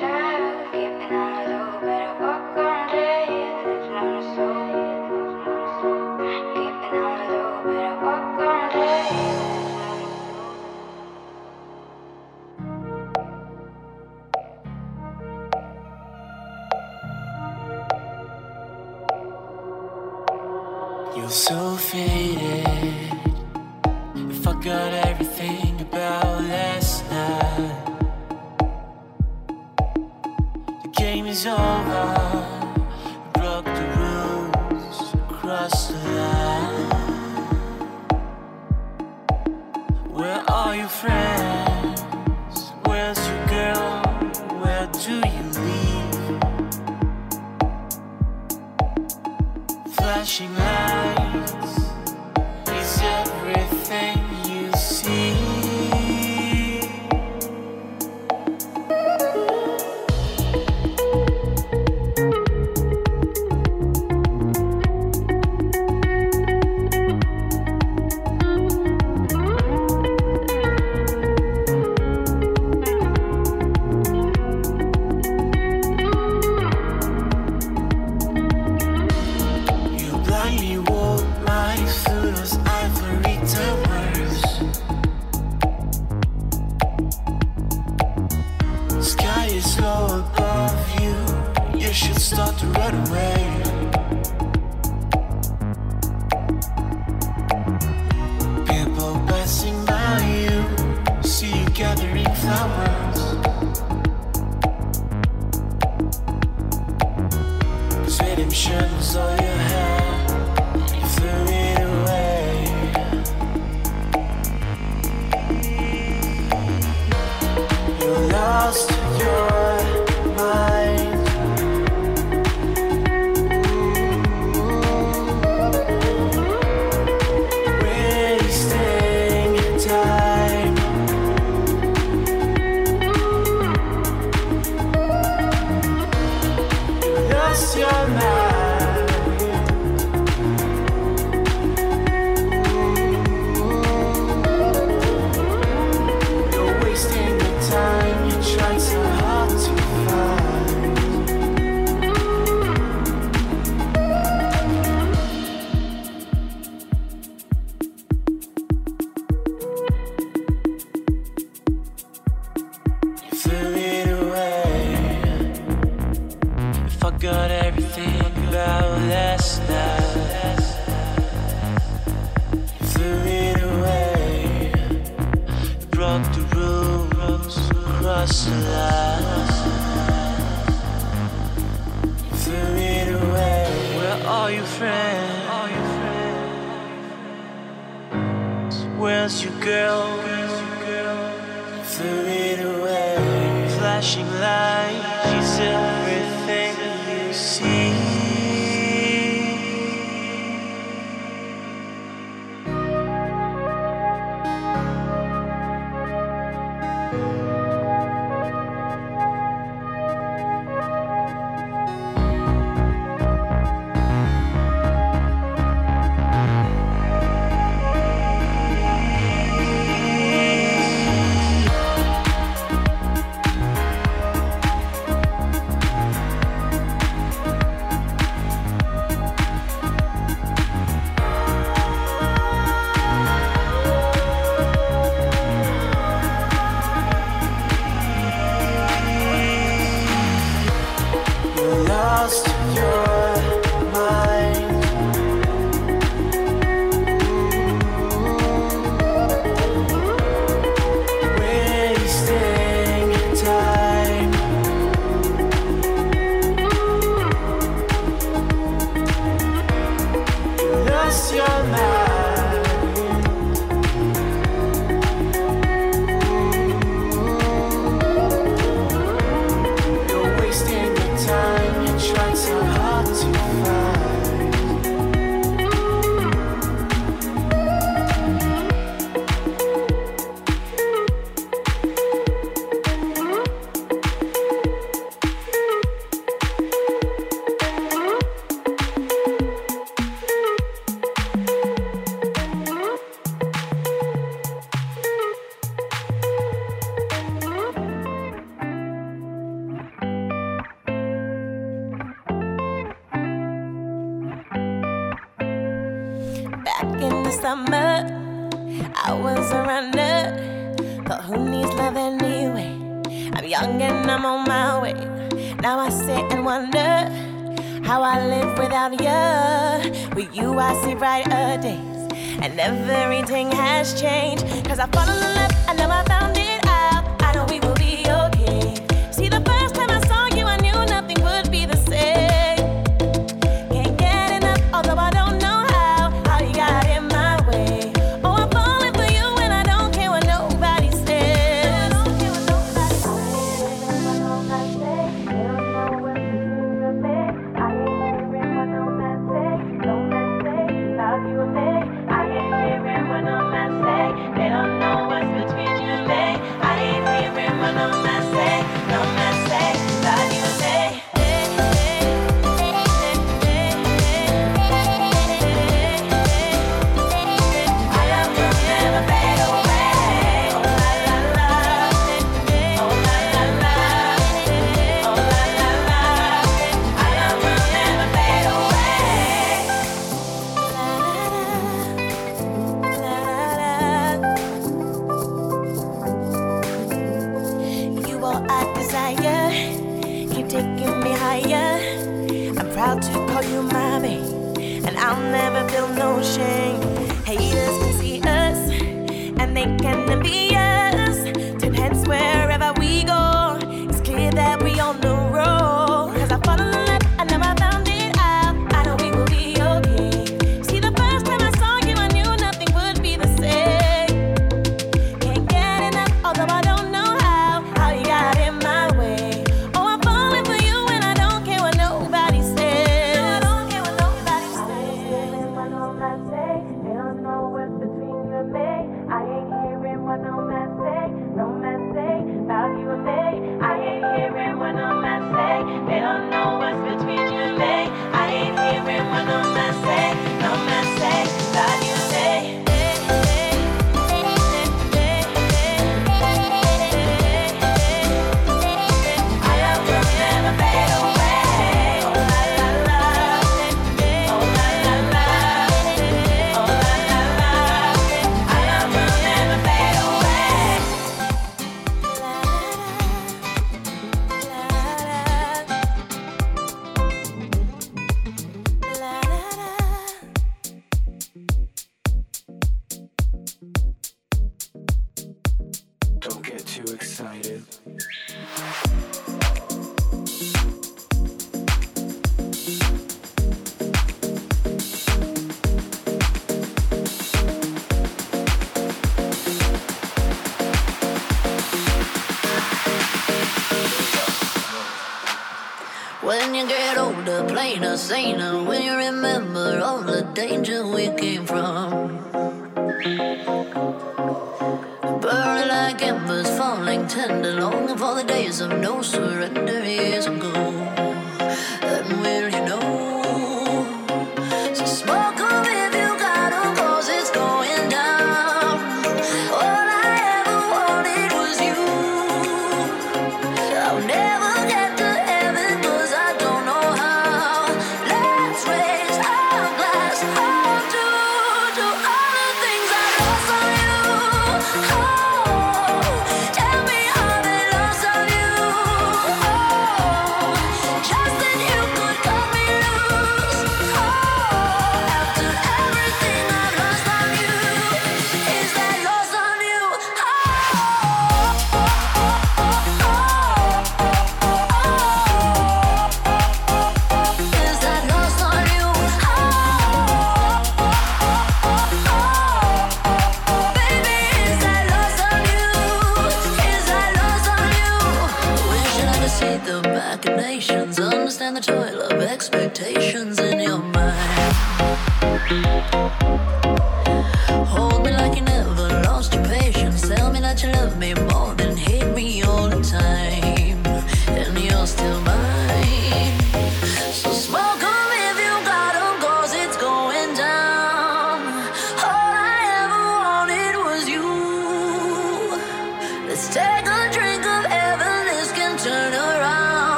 child.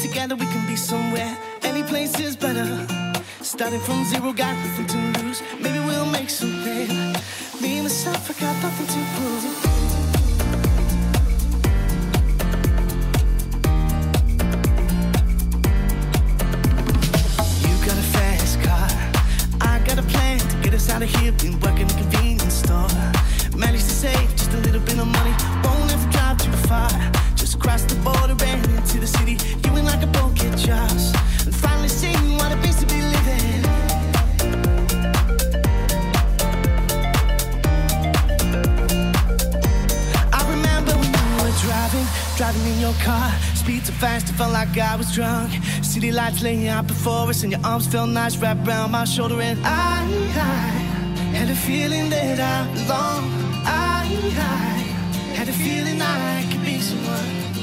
together, we can be somewhere. Any place is better. Starting from zero, got nothing to lose. Maybe we'll make something. Me and myself, I got nothing to prove. You got a fast car. I got a plan to get us out of here, been working a convenience store. Managed to save just a little bit of money, won't ever drive too far. Just across the border and into the city, doing like a boat get jobs. And finally seeing what it means to be living. I remember when you were driving, driving in your car. Speed too fast, it felt like I was drunk. City lights laying out before us, and your arms felt nice wrapped around my shoulder. And I, I had a feeling that I belong. I, I had a feeling I be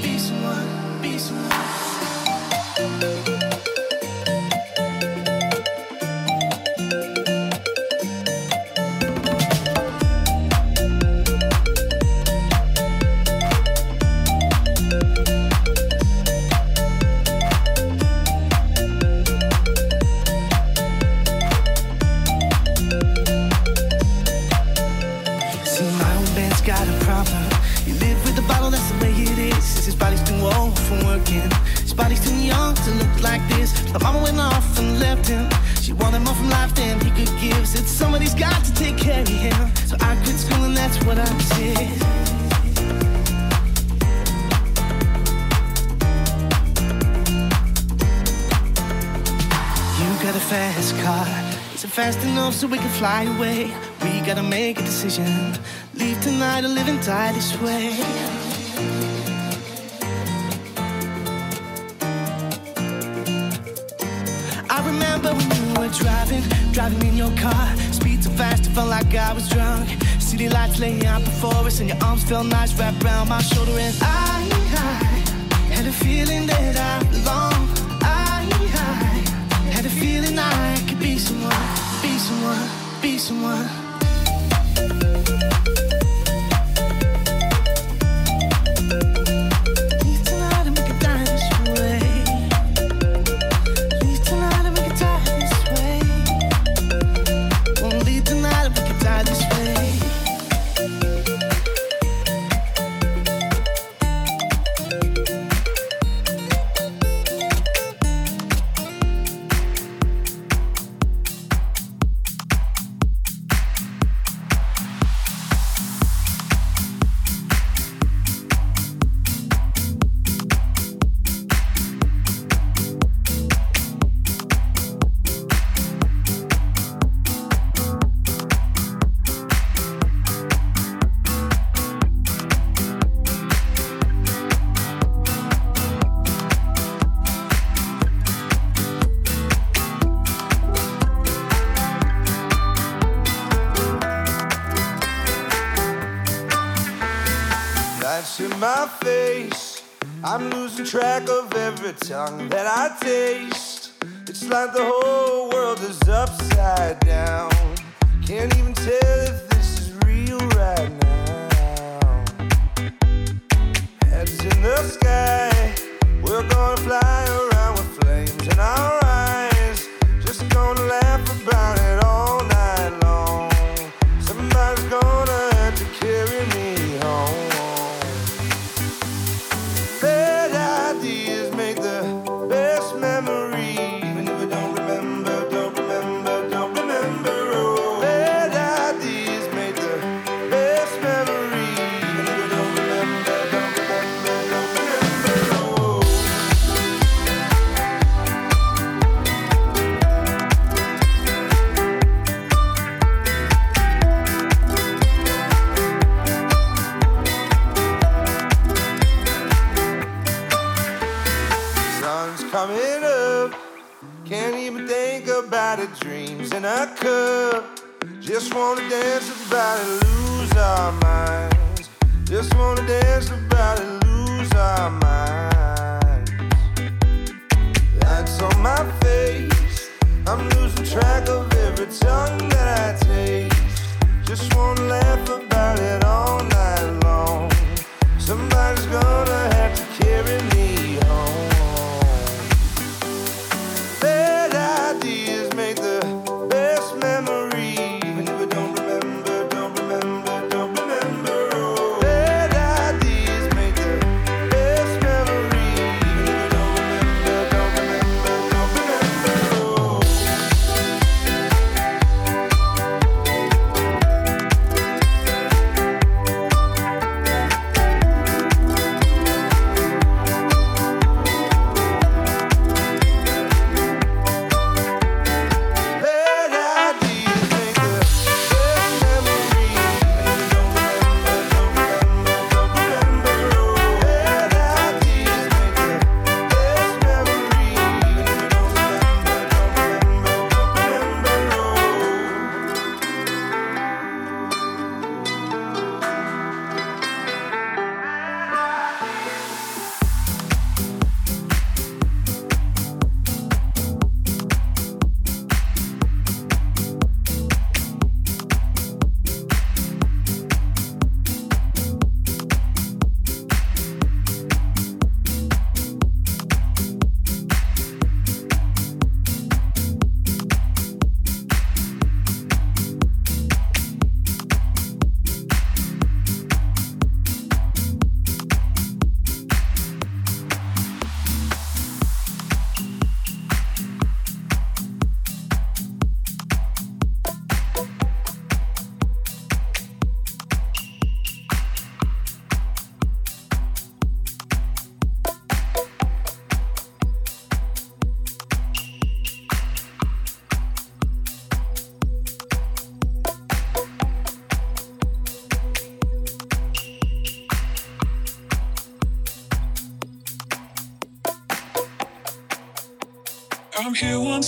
so we can fly away. We gotta make a decision. Leave tonight or live and die this way. I remember when you were driving, driving in your car. Speed so fast, it felt like I was drunk. City lights laying out before us, and your arms felt nice wrapped around my shoulder. And I, I had a feeling that I belong. I, I had a feeling I could be someone someone, be someone.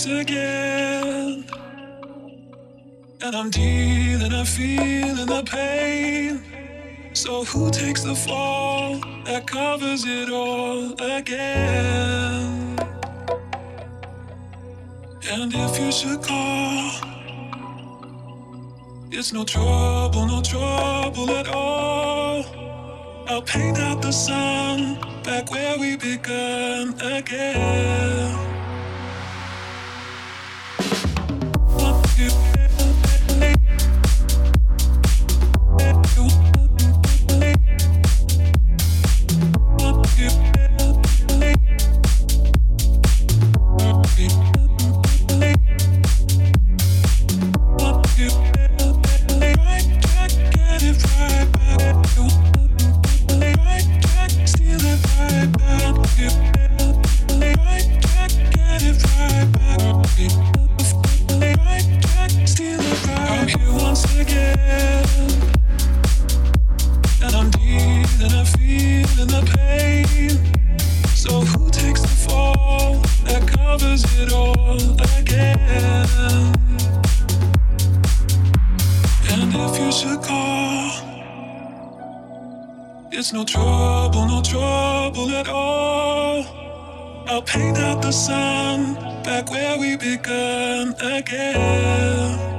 Again. And I'm dealing, I'm feeling the pain. So who takes the fall that covers it all again? And if you should call, it's no trouble, no trouble at all. I'll paint out the sun back where we began again. music. No trouble, no trouble at all. I'll paint out the sun back where we began again.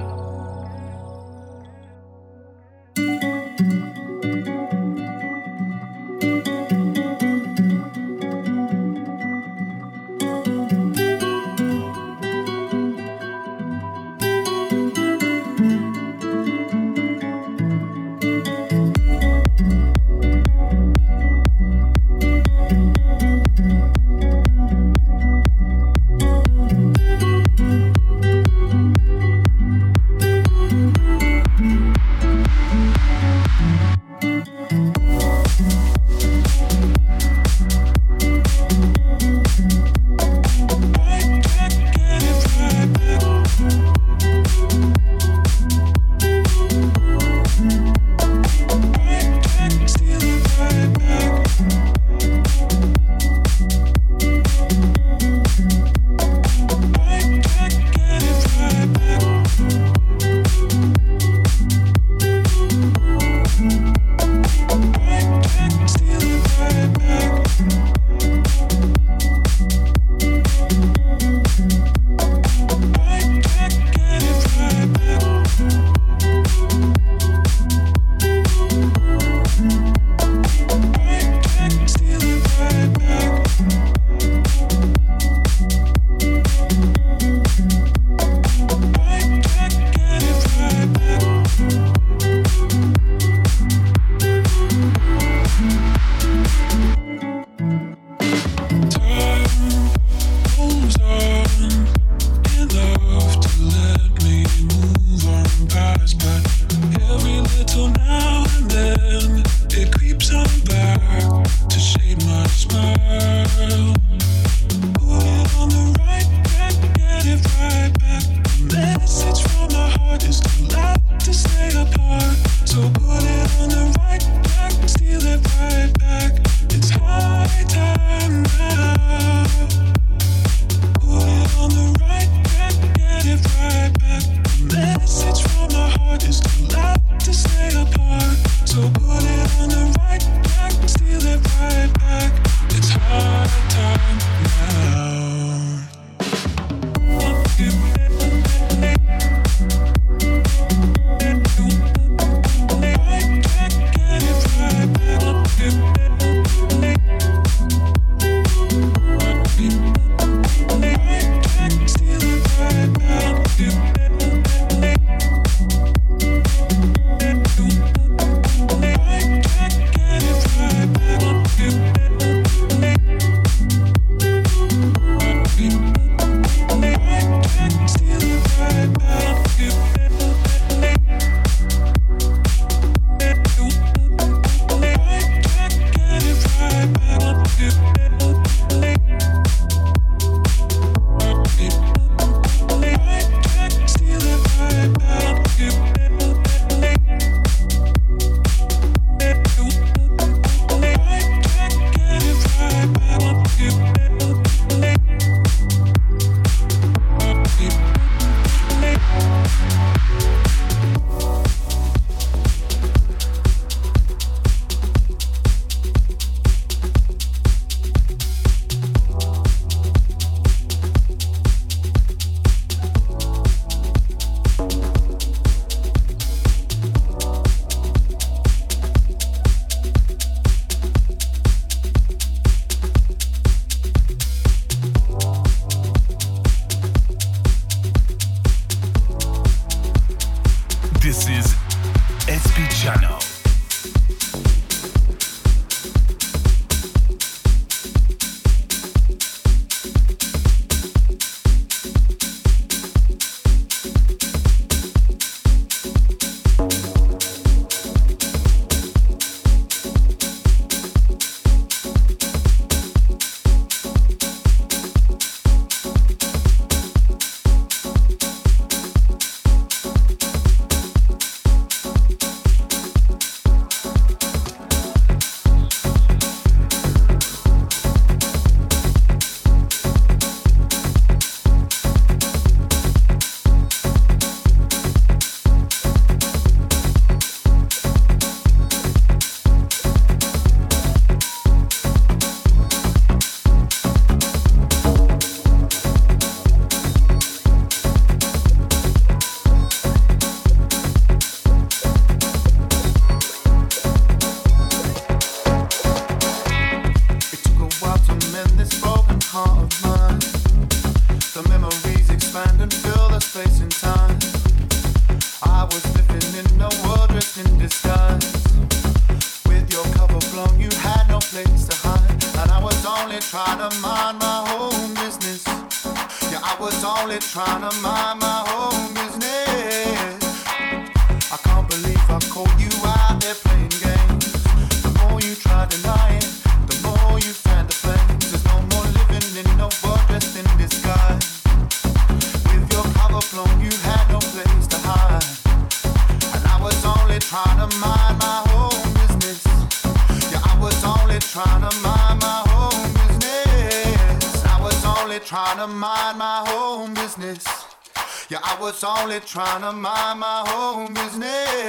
Trying to mind my own business.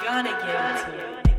Gonna into it. Understand.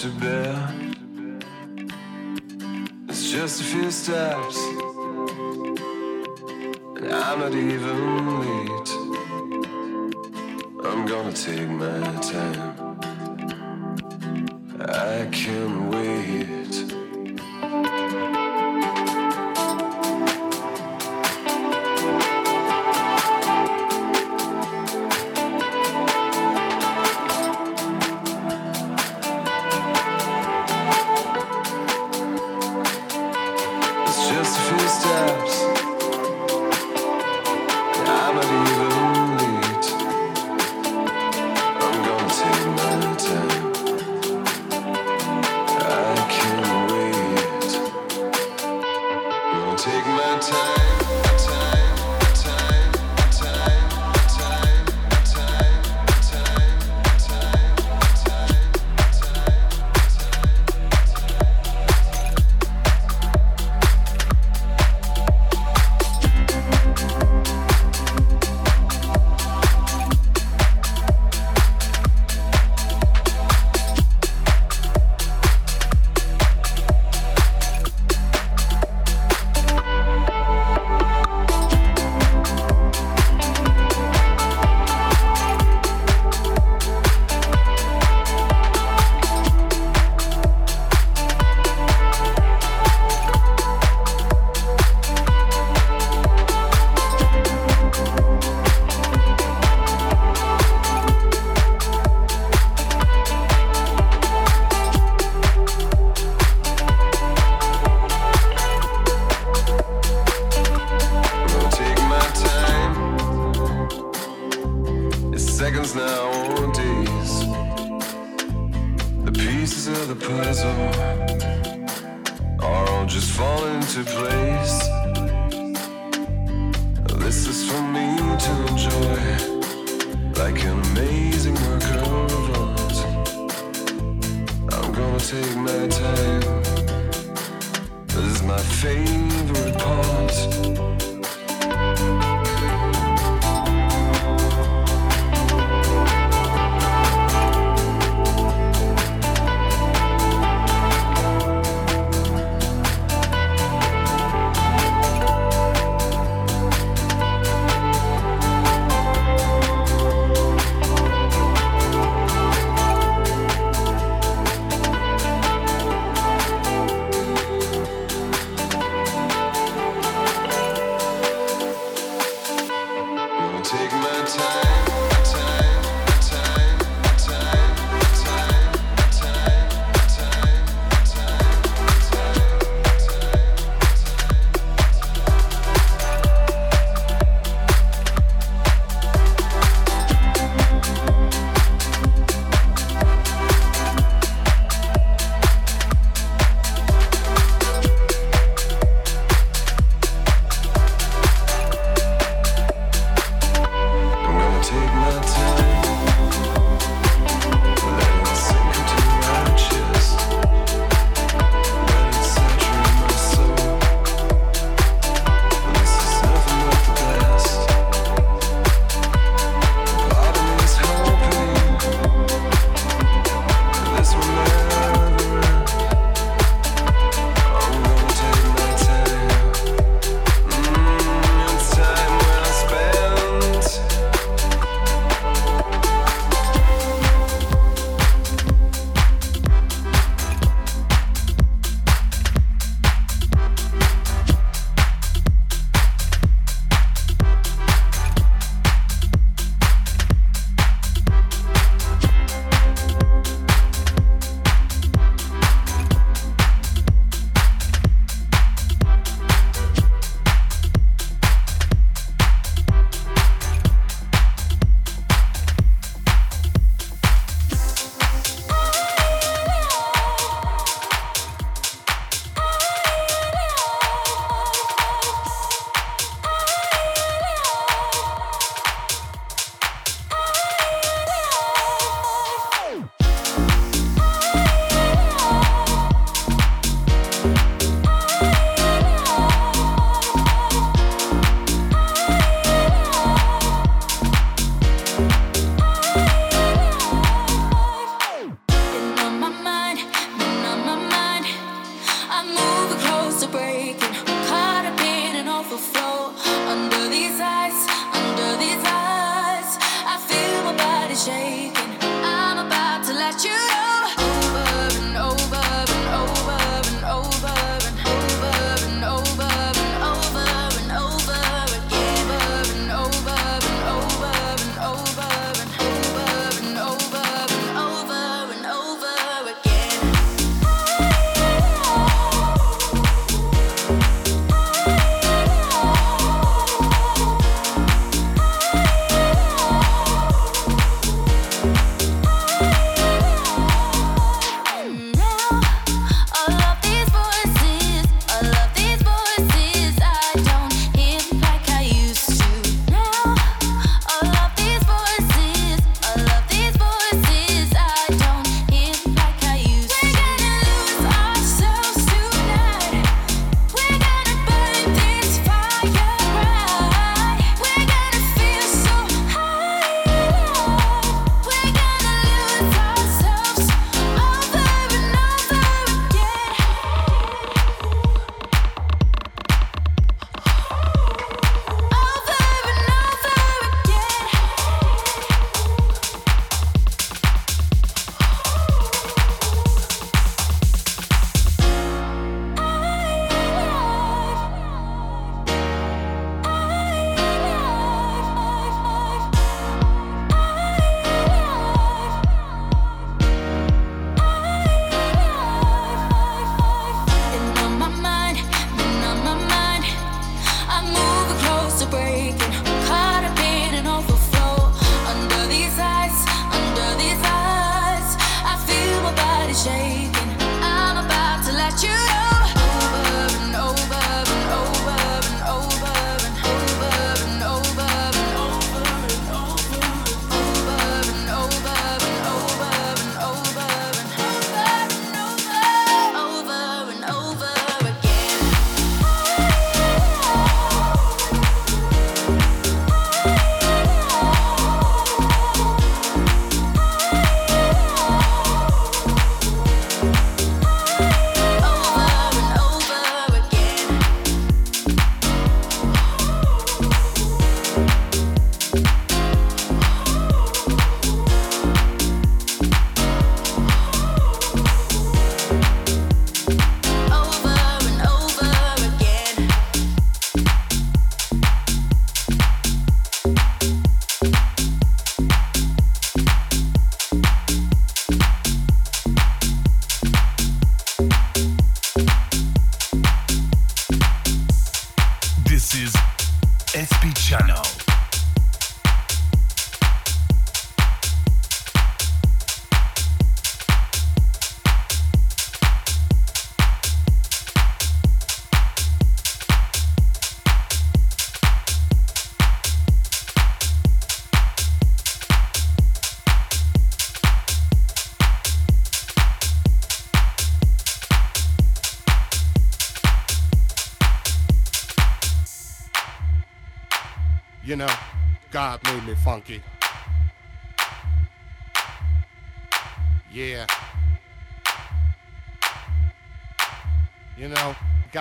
to. It's just a few steps, and I'm not even late. I'm gonna take my time.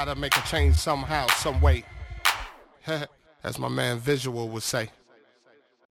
Gotta make a change somehow, some way. As my man Visual would say.